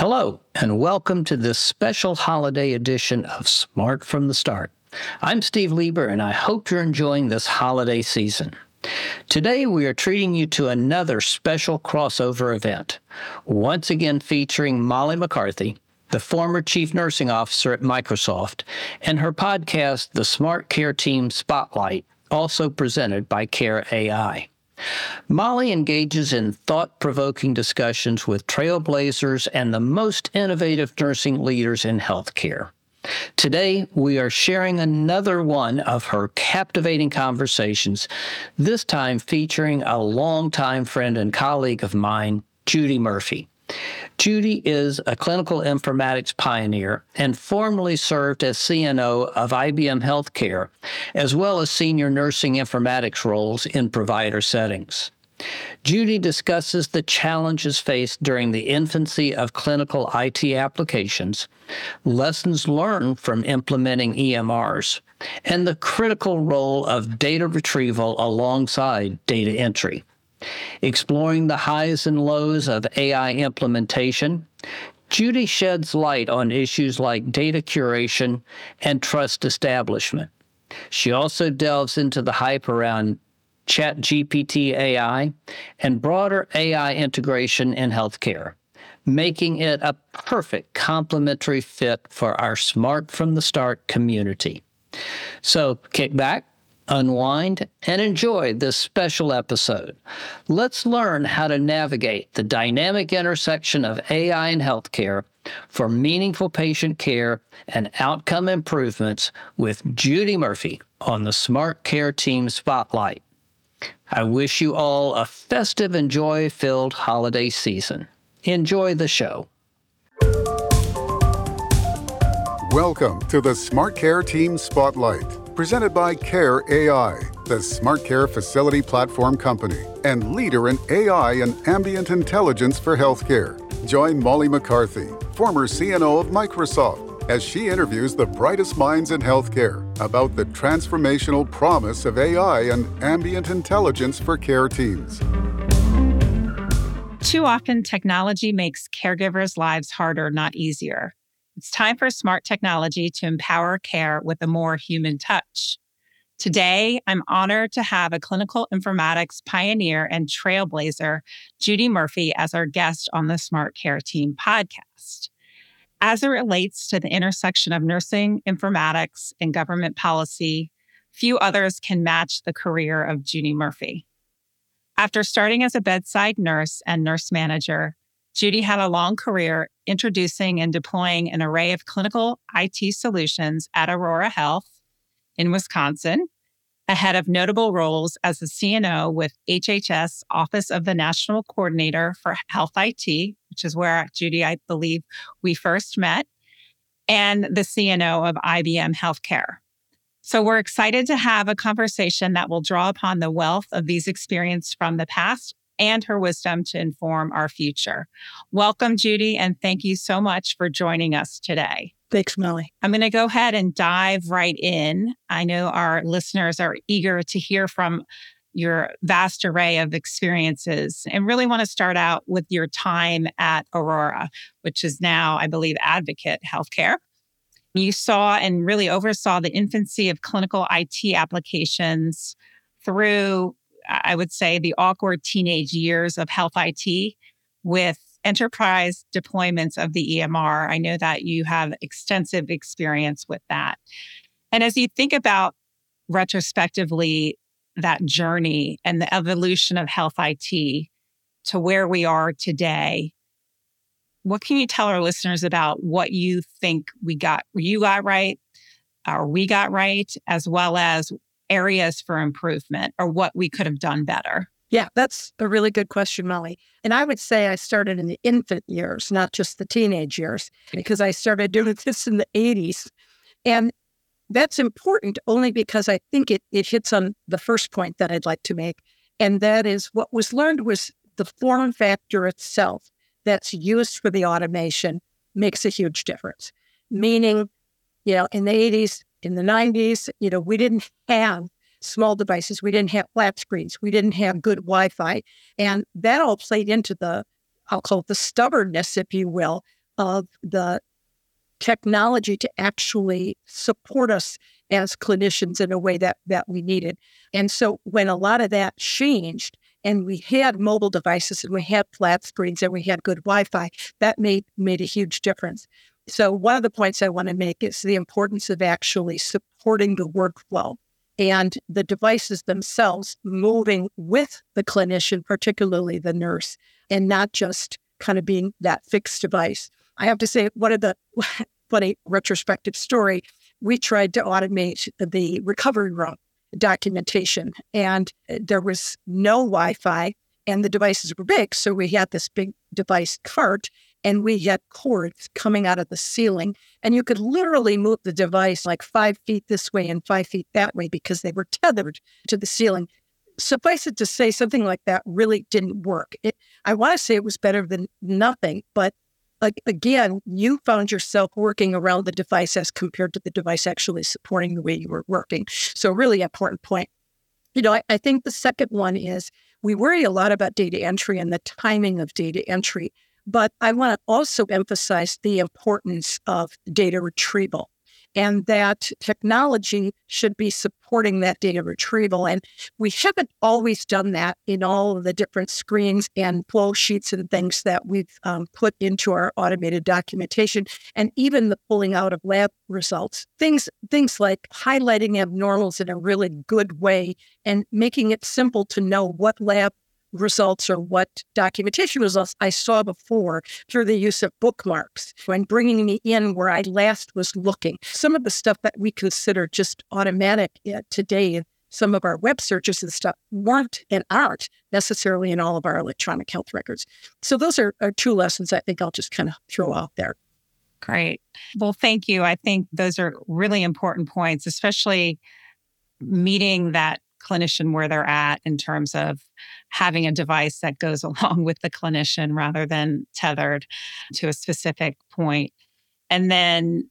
Hello, and welcome to this special holiday edition of Smart from the Start. I'm Steve Lieber, and I hope you're enjoying this holiday season. Today, we are treating you to another special crossover event, once again featuring Molly McCarthy, the former chief nursing officer at Microsoft, and her podcast, The Smart Care Team Spotlight, also presented by Care AI. Molly engages in thought provoking discussions with trailblazers and the most innovative nursing leaders in healthcare. Today, we are sharing another one of her captivating conversations, this time featuring a longtime friend and colleague of mine, Judy Murphy. Judy is a clinical informatics pioneer and formerly served as CNO of IBM Healthcare, as well as senior nursing informatics roles in provider settings. Judy discusses the challenges faced during the infancy of clinical IT applications, lessons learned from implementing EMRs, and the critical role of data retrieval alongside data entry. Exploring the highs and lows of AI implementation, Judy sheds light on issues like data curation and trust establishment. She also delves into the hype around ChatGPT AI and broader AI integration in healthcare, making it a perfect complementary fit for our Smart from the Start community. So kick back, unwind, and enjoy this special episode. Let's learn how to navigate the dynamic intersection of AI and healthcare for meaningful patient care and outcome improvements with Judy Murphy on the Smart Care Team Spotlight. I wish you all a festive and joy filled holiday season. Enjoy the show. Welcome to the Smart Care Team Spotlight presented by Care AI, the smart care facility platform company and leader in AI and ambient intelligence for healthcare. Join Molly McCarthy, former CNO of Microsoft, as she interviews the brightest minds in healthcare about the transformational promise of AI and ambient intelligence for care teams. Too often, technology makes caregivers' lives harder, not easier. It's time for smart technology to empower care with a more human touch. Today, I'm honored to have a clinical informatics pioneer and trailblazer, Judy Murphy, as our guest on the Smart Care Team podcast. As it relates to the intersection of nursing, informatics, and government policy, few others can match the career of Judy Murphy. After starting as a bedside nurse and nurse manager, Judy had a long career introducing and deploying an array of clinical IT solutions at Aurora Health in Wisconsin, ahead of notable roles as a CNO with HHS Office of the National Coordinator for Health IT, which is where Judy, I believe, we first met, and the CNO of IBM Healthcare. So we're excited to have a conversation that will draw upon the wealth of these experiences from the past and her wisdom to inform our future. Welcome, Judy, and thank you so much for joining us today. Thanks, Molly. I'm going to go ahead and dive right in. I know our listeners are eager to hear from your vast array of experiences and really want to start out with your time at Aurora, which is now, I believe, Advocate Healthcare. You saw and really oversaw the infancy of clinical IT applications through I would say, the awkward teenage years of health IT with enterprise deployments of the EMR. I know that you have extensive experience with that. And as you think about retrospectively that journey and the evolution of health IT to where we are today, what can you tell our listeners about what you think we got, you got right, or we got right, as well as areas for improvement or what we could have done better? Yeah, that's a really good question, Molly. And I would say I started in the infant years, not just the teenage years, because I started doing this in the 80s. And that's important only because I think it, it hits on the first point that I'd like to make. And that is what was learned was the form factor itself that's used for the automation makes a huge difference. Meaning, you know, in the 80s, in the 90s, you know, we didn't have small devices. We didn't have flat screens. We didn't have good Wi Fi. And that all played into the, I'll call it the stubbornness, if you will, of the technology to actually support us as clinicians in a way that that we needed. And so when a lot of that changed and we had mobile devices and we had flat screens and we had good Wi-Fi, that made made a huge difference. So one of the points I want to make is the importance of actually supporting the workflow and the devices themselves moving with the clinician, particularly the nurse, and not just kind of being that fixed device. I have to say, one of the funny retrospective story, we tried to automate the recovery room documentation, and there was no Wi Fi, and the devices were big. So we had this big device cart, and we had cords coming out of the ceiling. And you could literally move the device like five feet this way and five feet that way because they were tethered to the ceiling. Suffice it to say, something like that really didn't work. It, I want to say it was better than nothing, but like again, you found yourself working around the device as compared to the device actually supporting the way you were working. So, really important point. You know, I, I think the second one is we worry a lot about data entry and the timing of data entry, but I want to also emphasize the importance of data retrieval and that technology should be supporting that data retrieval. And we haven't always done that in all of the different screens and flow sheets and things that we've um, put into our automated documentation, and even the pulling out of lab results. Things things like highlighting abnormals in a really good way and making it simple to know what lab results or what documentation results I saw before through the use of bookmarks when bringing me in where I last was looking. Some of the stuff that we consider just automatic eh, today, some of our web searches and stuff weren't and aren't necessarily in all of our electronic health records. So those are, are two lessons I think I'll just kind of throw out there. Great. Well, thank you. I think those are really important points, especially meeting that clinician where they're at in terms of having a device that goes along with the clinician rather than tethered to a specific point. And then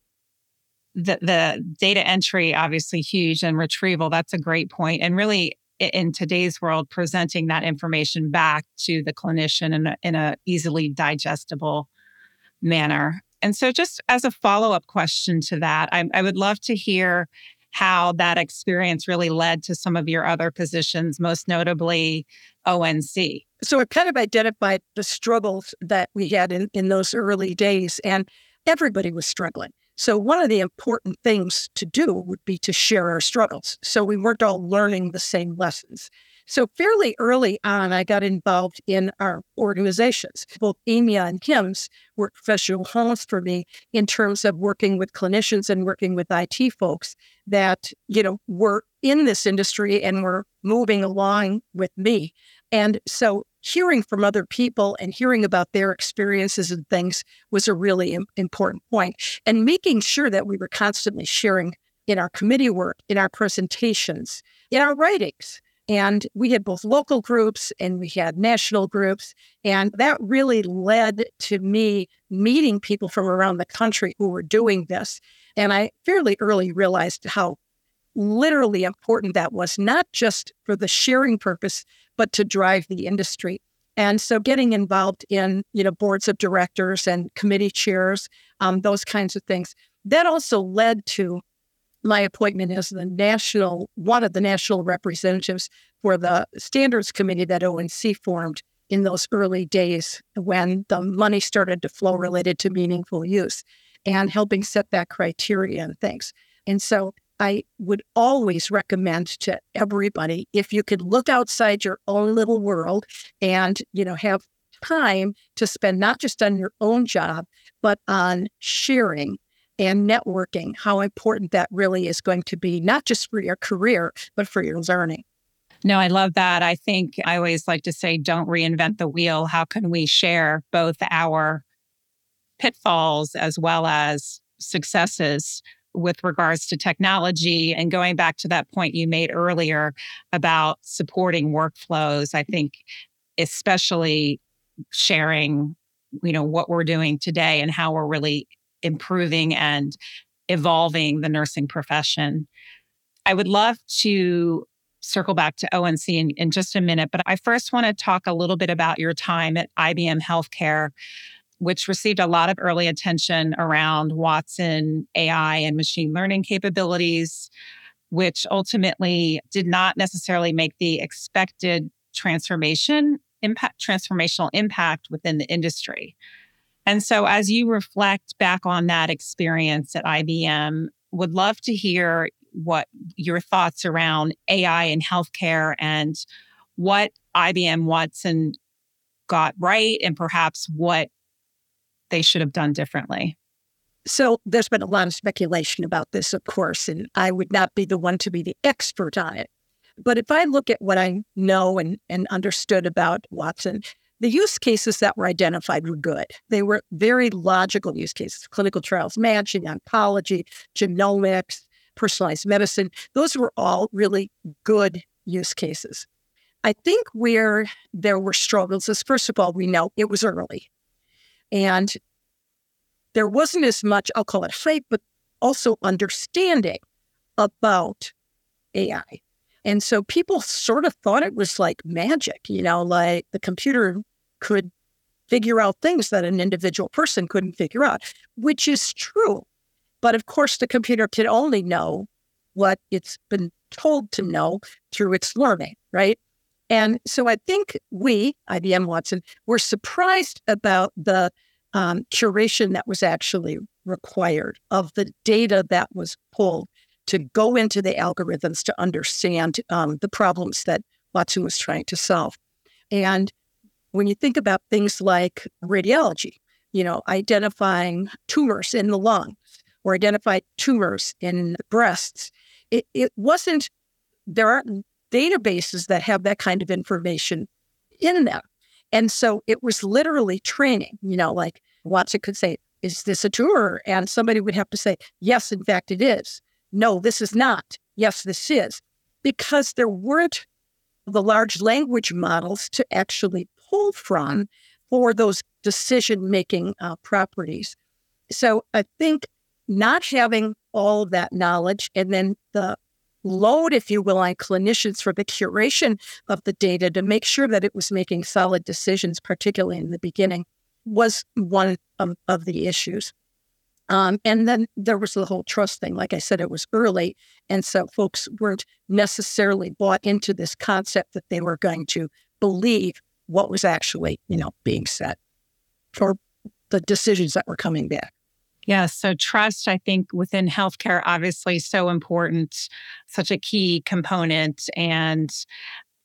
the, the data entry, obviously huge, and retrieval, that's a great point. And really, in today's world, presenting that information back to the clinician in a, in a easily digestible manner. And so, just as a follow up question to that, I, I would love to hear how that experience really led to some of your other positions, most notably ONC. So it kind of identified the struggles that we had in, in those early days, and everybody was struggling. So one of the important things to do would be to share our struggles. So we weren't all learning the same lessons. So fairly early on, I got involved in our organizations. Both AMIA and HIMSS were professional homes for me in terms of working with clinicians and working with IT folks that, you know, were in this industry and were moving along with me. And so hearing from other people and hearing about their experiences and things was a really Im- important point. And making sure that we were constantly sharing in our committee work, in our presentations, in our writings. And we had both local groups and we had national groups. And that really led to me meeting people from around the country who were doing this. And I fairly early realized how literally important that was, not just for the sharing purpose, but to drive the industry. And so getting involved in, you know, boards of directors and committee chairs, um, those kinds of things. That also led to my appointment as the national, one of the national representatives for the standards committee that ONC formed in those early days when the money started to flow related to meaningful use and helping set that criteria and things. And so I would always recommend to everybody if you could look outside your own little world and, you know, have time to spend not just on your own job, but on sharing and networking, how important that really is going to be, not just for your career, but for your learning. No, I love that. I think I always like to say, don't reinvent the wheel. How can we share both our pitfalls as well as successes with regards to technology? And going back to that point you made earlier about supporting workflows, I think especially sharing you know what we're doing today and how we're really improving and evolving the nursing profession. I would love to circle back to ONC in, in just a minute, but I first want to talk a little bit about your time at IBM Healthcare. which received a lot of early attention around Watson AI and machine learning capabilities, which ultimately did not necessarily make the expected transformation impact transformational impact within the industry. And so as you reflect back on that experience at IBM, would love to hear what your thoughts around AI in healthcare and what IBM Watson got right and perhaps what they should have done differently. So there's been a lot of speculation about this, of course, and I would not be the one to be the expert on it. But if I look at what I know and, and understood about Watson, the use cases that were identified were good. They were very logical use cases clinical trials, matching, oncology, genomics, personalized medicine. Those were all really good use cases. I think where there were struggles is first of all, we know it was early. And there wasn't as much, I'll call it hype, but also understanding about AI. And so people sort of thought it was like magic, you know, like the computer could figure out things that an individual person couldn't figure out, which is true. But of course, the computer can only know what it's been told to know through its learning, right? And so I think we, IBM Watson, were surprised about the um, curation that was actually required of the data that was pulled to go into the algorithms to understand um, the problems that Watson was trying to solve. And when you think about things like radiology, you know, identifying tumors in the lungs or identify tumors in the breasts, it, it wasn't, there aren't databases that have that kind of information in them. And so it was literally training, you know, like Watson could say, Is this a tumor? And somebody would have to say, Yes, in fact, it is. No, this is not. Yes, this is. Because there weren't the large language models to actually pull from for those decision making uh, properties. So I think not having all of that knowledge and then the load, if you will, on clinicians for the curation of the data to make sure that it was making solid decisions, particularly in the beginning, was one of, of the issues. Um, and then there was the whole trust thing. Like I said, it was early. And so folks weren't necessarily bought into this concept that they were going to believe what was actually, you know, being said for the decisions that were coming back. Yeah. So trust, I think within healthcare, obviously so important, such a key component. And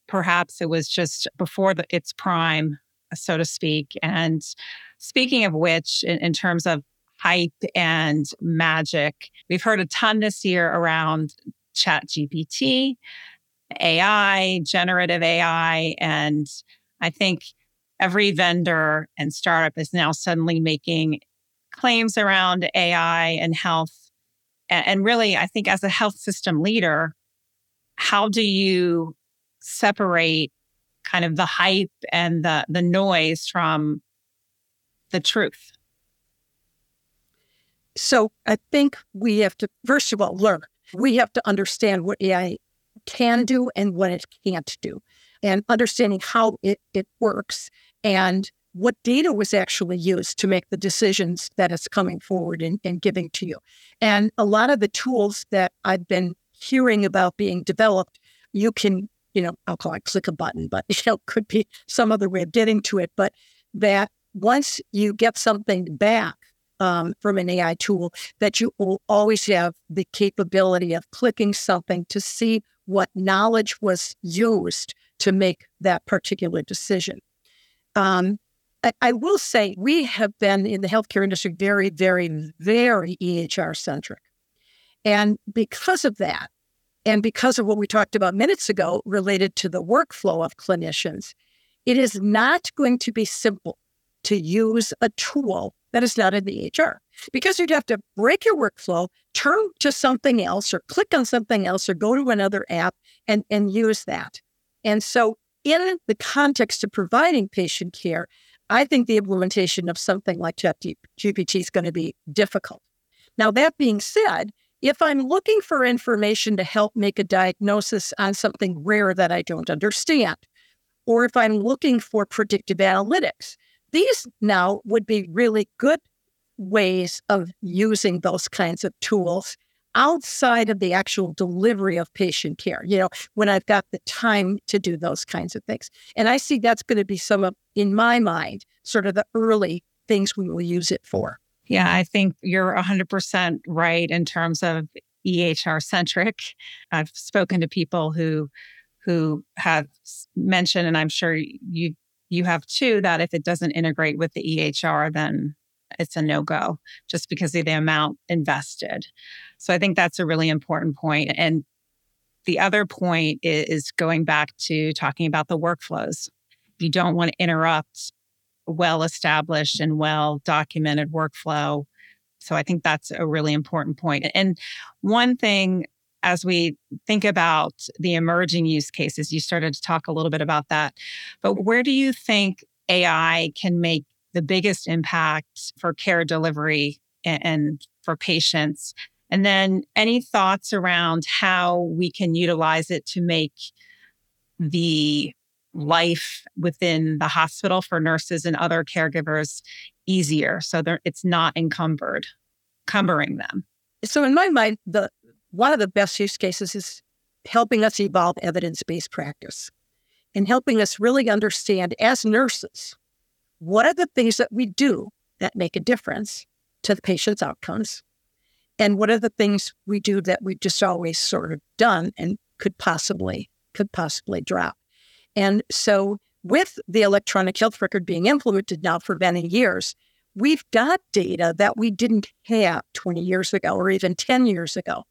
perhaps it was just before the, its prime, so to speak. And speaking of which, in, in terms of hype and magic, we've heard a ton this year around ChatGPT, AI, generative AI. And I think every vendor and startup is now suddenly making claims around AI and health. And really, I think as a health system leader, how do you separate kind of the hype and the, the noise from the truth? So I think we have to, first of all, learn. We have to understand what AI can do and what it can't do, and understanding how it, it works and what data was actually used to make the decisions that is coming forward and, and giving to you. And a lot of the tools that I've been hearing about being developed, you can, you know, I'll call it click a button, but you know, could be some other way of getting to it. But that once you get something back um, from an AI tool, that you will always have the capability of clicking something to see what knowledge was used to make that particular decision. Um, I, I will say we have been in the healthcare industry very, very, very EHR centric. And because of that, and because of what we talked about minutes ago related to the workflow of clinicians, it is not going to be simple to use a tool that is not in the EHR because you'd have to break your workflow, turn to something else, or click on something else, or go to another app and, and use that. And so, in the context of providing patient care, I think the implementation of something like ChatGPT is going to be difficult. Now, that being said, if I'm looking for information to help make a diagnosis on something rare that I don't understand, or if I'm looking for predictive analytics, these now would be really good ways of using those kinds of tools outside of the actual delivery of patient care, you know, when I've got the time to do those kinds of things. And I see that's going to be some of, in my mind, sort of the early things we will use it for. Yeah, I think you're 100% right in terms of EHR centric. I've spoken to people who who have mentioned and I'm sure you you have too that if it doesn't integrate with the EHR then it's a no-go just because of the amount invested. So I think that's a really important point and the other point is going back to talking about the workflows. You don't want to interrupt well established and well documented workflow. So I think that's a really important point. And one thing as we think about the emerging use cases, you started to talk a little bit about that. But where do you think AI can make the biggest impact for care delivery and, and for patients? And then any thoughts around how we can utilize it to make the life within the hospital for nurses and other caregivers easier so that it's not encumbered cumbering them so in my mind the one of the best use cases is helping us evolve evidence-based practice and helping us really understand as nurses what are the things that we do that make a difference to the patient's outcomes and what are the things we do that we've just always sort of done and could possibly could possibly drop and so, with the electronic health record being implemented now for many years, we've got data that we didn't have 20 years ago or even 10 years ago.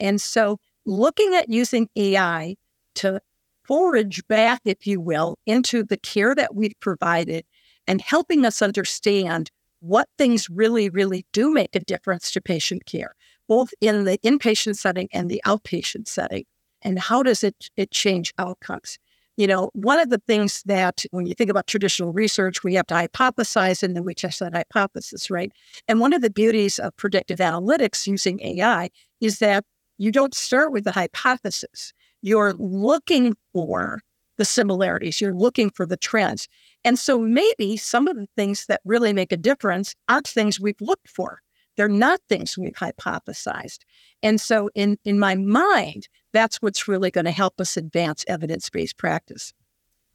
And so, looking at using AI to forage back, if you will, into the care that we've provided and helping us understand what things really, really do make a difference to patient care, both in the inpatient setting and the outpatient setting. And how does it, it change outcomes? You know, one of the things that when you think about traditional research, we have to hypothesize and then we test that hypothesis, right? And one of the beauties of predictive analytics using AI is that you don't start with the hypothesis. You're looking for the similarities, you're looking for the trends. And so maybe some of the things that really make a difference aren't things we've looked for. They're not things we've hypothesized. And so in, in my mind, that's what's really going to help us advance evidence-based practice.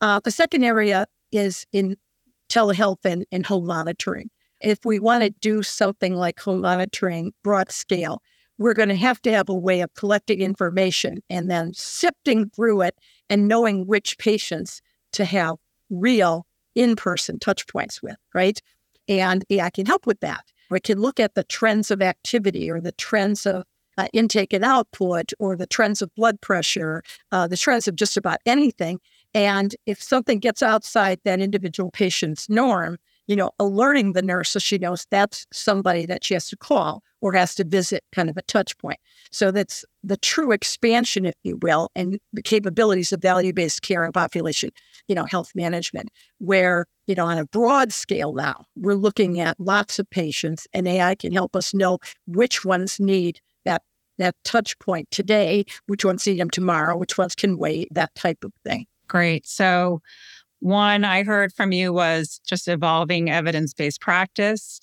Uh, the second area is in telehealth and, and home monitoring. If we want to do something like home monitoring broad scale, we're going to have to have a way of collecting information and then sifting through it and knowing which patients to have real in-person touch points with, right? And AI can help with that. We can look at the trends of activity or the trends of uh, intake and output or the trends of blood pressure, uh, the trends of just about anything. And if something gets outside that individual patient's norm, you know, alerting the nurse so she knows that's somebody that she has to call or has to visit kind of a touch point. So that's the true expansion, if you will, and the capabilities of value-based care and population, you know, health management, where, you know, on a broad scale now, we're looking at lots of patients and AI can help us know which ones need that that touch point today, which ones need them tomorrow, which ones can wait, that type of thing. Great. So one I heard from you was just evolving evidence based practice.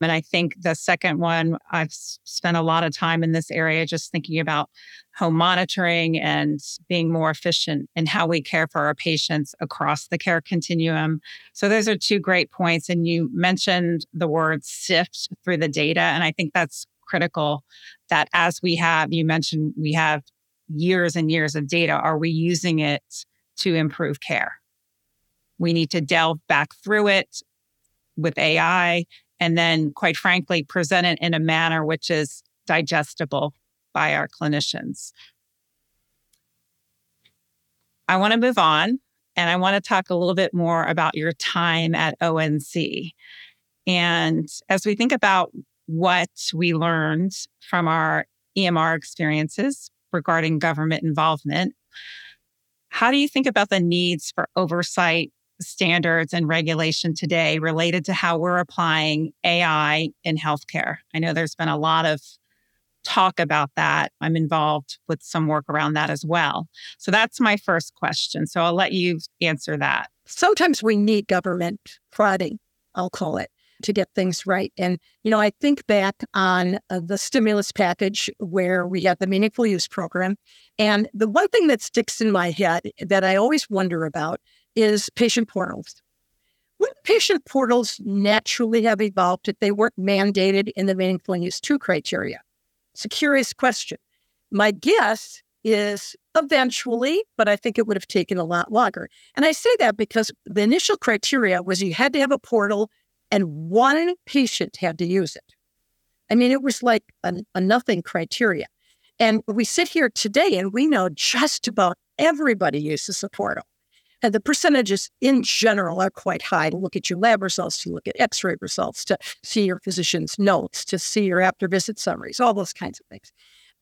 And I think the second one, I've spent a lot of time in this area just thinking about home monitoring and being more efficient in how we care for our patients across the care continuum. So, those are two great points. And you mentioned the word sift through the data. And I think that's critical that as we have, you mentioned we have years and years of data, are we using it to improve care? We need to delve back through it with AI and then, quite frankly, present it in a manner which is digestible by our clinicians. I want to move on and I want to talk a little bit more about your time at ONC. And as we think about what we learned from our EMR experiences regarding government involvement, how do you think about the needs for oversight standards and regulation today related to how we're applying AI in healthcare. I know there's been a lot of talk about that. I'm involved with some work around that as well. So that's my first question. So I'll let you answer that. Sometimes we need government prodding I'll call it, to get things right. And, you know, I think back on uh, the stimulus package where we had the meaningful use program. And the one thing that sticks in my head that I always wonder about is patient portals. Would patient portals naturally have evolved if they weren't mandated in the meaningful use two criteria? It's a curious question. My guess is eventually, but I think it would have taken a lot longer. And I say that because the initial criteria was you had to have a portal and one patient had to use it. I mean, it was like a, a nothing criteria. And we sit here today and we know just about everybody uses a portal. And the percentages in general are quite high. To look at your lab results, to look at x ray results, to see your physician's notes, to see your after visit summaries, all those kinds of things.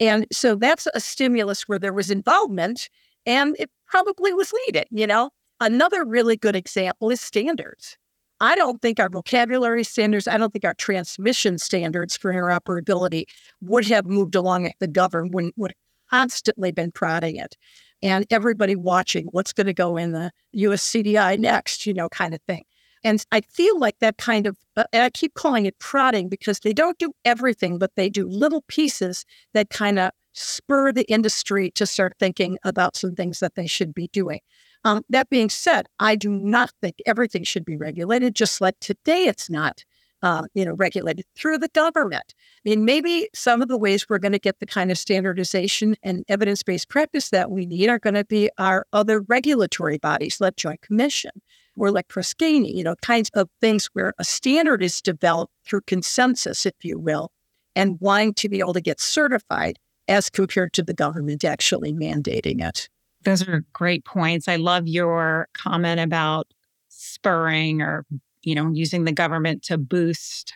And so that's a stimulus where there was involvement and it probably was needed, you know? Another really good example is standards. I don't think our vocabulary standards, I don't think our transmission standards for interoperability would have moved along at the government when would constantly been prodding it. And everybody watching what's going to go in the USCDI next, you know, kind of thing. And I feel like that kind of, uh, and I keep calling it prodding because they don't do everything, but they do little pieces that kind of spur the industry to start thinking about some things that they should be doing. Um, that being said, I do not think everything should be regulated, just like today it's not. Uh, you know, regulated through the government. I mean, maybe some of the ways we're going to get the kind of standardization and evidence-based practice that we need are going to be our other regulatory bodies, like Joint Commission, or like PROSCENI, you know, kinds of things where a standard is developed through consensus, if you will, and wanting to be able to get certified as compared to the government actually mandating it. Those are great points. I love your comment about spurring or you know using the government to boost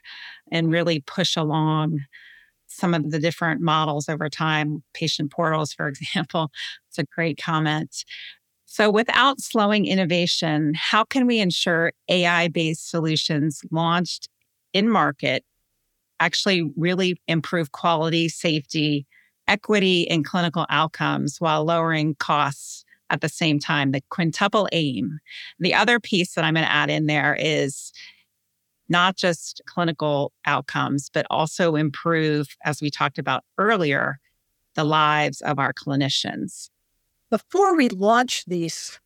and really push along some of the different models over time patient portals for example. It's a great comment. So, without slowing innovation, how can we ensure AI based solutions launched in market actually really improve quality, safety, equity, and clinical outcomes while lowering costs at the same time? The quintuple aim. The other piece that I'm going to add in there is not just clinical outcomes, but also improve, as we talked about earlier, the lives of our clinicians before we launch these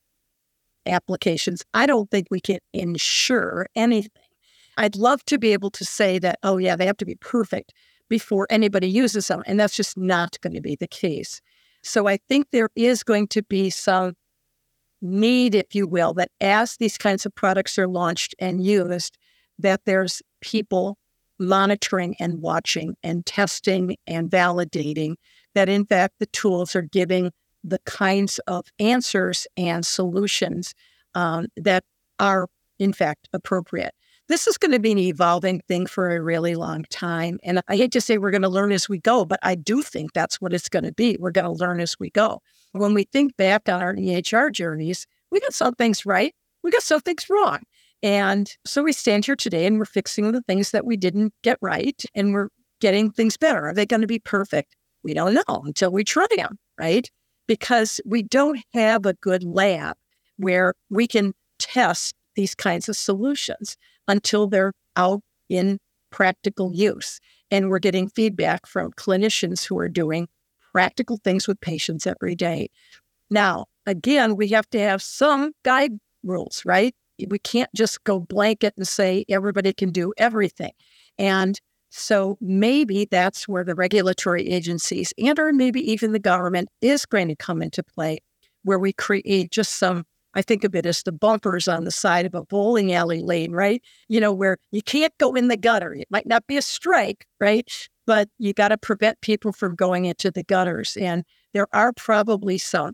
applications, I don't think we can ensure anything. I'd love to be able to say that, oh, yeah, they have to be perfect before anybody uses them. And that's just not going to be the case. So I think there is going to be some need, if you will, that as these kinds of products are launched and used, that there's people monitoring and watching and testing and validating that, in fact, the tools are giving the kinds of answers and solutions um, that are, in fact, appropriate. This is going to be an evolving thing for a really long time. And I hate to say we're going to learn as we go, but I do think that's what it's going to be. We're going to learn as we go. When we think back on our EHR journeys, we got some things right, we got some things wrong. And so we stand here today and we're fixing the things that we didn't get right and we're getting things better. Are they going to be perfect? We don't know until we try them, right? because we don't have a good lab where we can test these kinds of solutions until they're out in practical use. And we're getting feedback from clinicians who are doing practical things with patients every day. Now, again, we have to have some guide rules, right? We can't just go blanket and say everybody can do everything. And so maybe that's where the regulatory agencies and or maybe even the government is going to come into play, where we create just some, I think of it as the bumpers on the side of a bowling alley lane, right? You know, where you can't go in the gutter. It might not be a strike, right? But you got to prevent people from going into the gutters. And there are probably some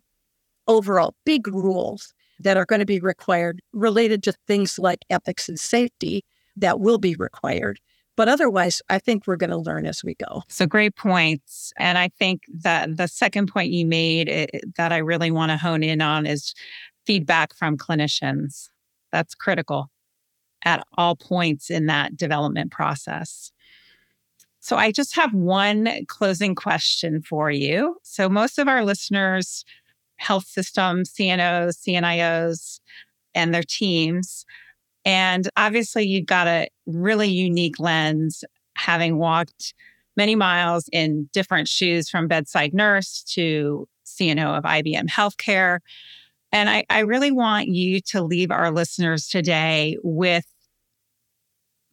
overall big rules that are going to be required related to things like ethics and safety that will be required. But otherwise, I think we're going to learn as we go. So great points. And I think that the second point you made it, eh, that I really want to hone in on is feedback from clinicians. That's critical at all points in that development process. So I just have one closing question for you. So most of our listeners, health systems, CNOs, CNIOs, and their teams And obviously, you've got a really unique lens, having walked many miles in different shoes from bedside nurse to CNO of IBM Healthcare. And I, I really want you to leave our listeners today with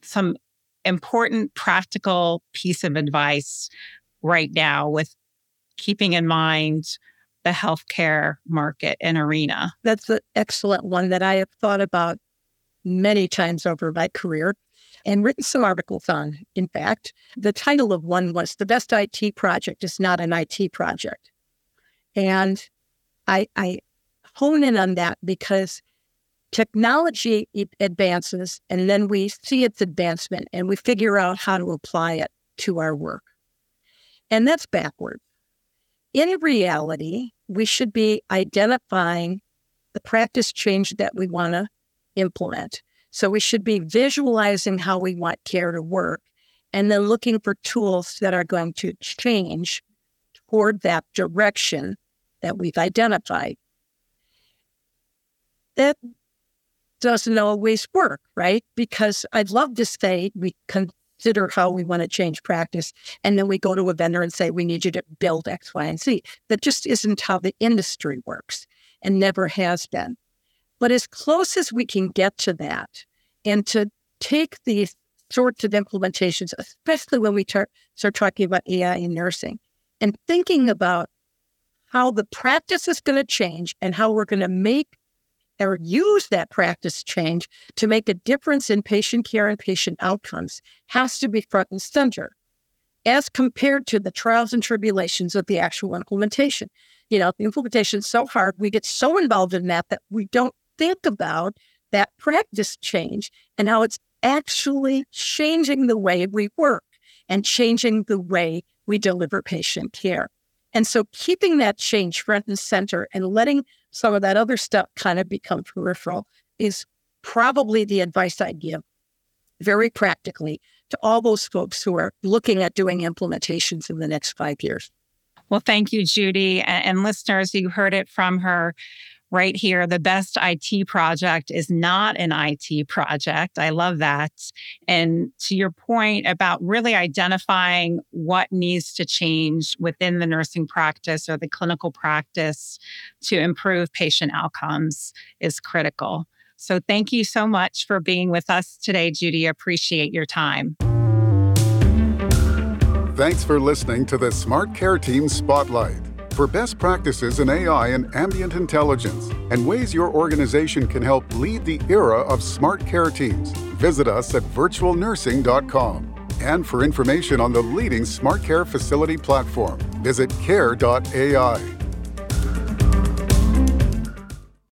some important practical piece of advice right now with keeping in mind the healthcare market and arena? That's an excellent one that I have thought about many times over my career and written some articles on. In fact, the title of one was The Best IT Project is Not an IT Project. And I, I hone in on that because technology advances and then we see its advancement and we figure out how to apply it to our work. And that's backward. In reality, we should be identifying the practice change that we want to implement. So we should be visualizing how we want care to work and then looking for tools that are going to change toward that direction that we've identified. That doesn't always work, right? Because I'd love to say we consider how we want to change practice, and then we go to a vendor and say, we need you to build X, Y, and Z. That just isn't how the industry works and never has been. But as close as we can get to that and to take these sorts of implementations, especially when we tar- start talking about AI in nursing, and thinking about how the practice is going to change and how we're going to make or use that practice change to make a difference in patient care and patient outcomes has to be front and center as compared to the trials and tribulations of the actual implementation. You know, the implementation is so hard, we get so involved in that that we don't think about that practice change and how it's actually changing the way we work and changing the way we deliver patient care. And so keeping that change front and center and letting some of that other stuff kind of become peripheral is probably the advice I'd give very practically to all those folks who are looking at doing implementations in the next five years. Well, thank you, Judy. And, and listeners, you heard it from her right here. The best IT project is not an IT project. I love that. And to your point about really identifying what needs to change within the nursing practice or the clinical practice to improve patient outcomes is critical. So thank you so much for being with us today, Judy. Appreciate your time. Thanks for listening to the Smart Care Team Spotlight for best practices in AI and ambient intelligence and ways your organization can help lead the era of smart care teams. Visit us at virtualnursing.com. And for information on the leading smart care facility platform, visit care.ai.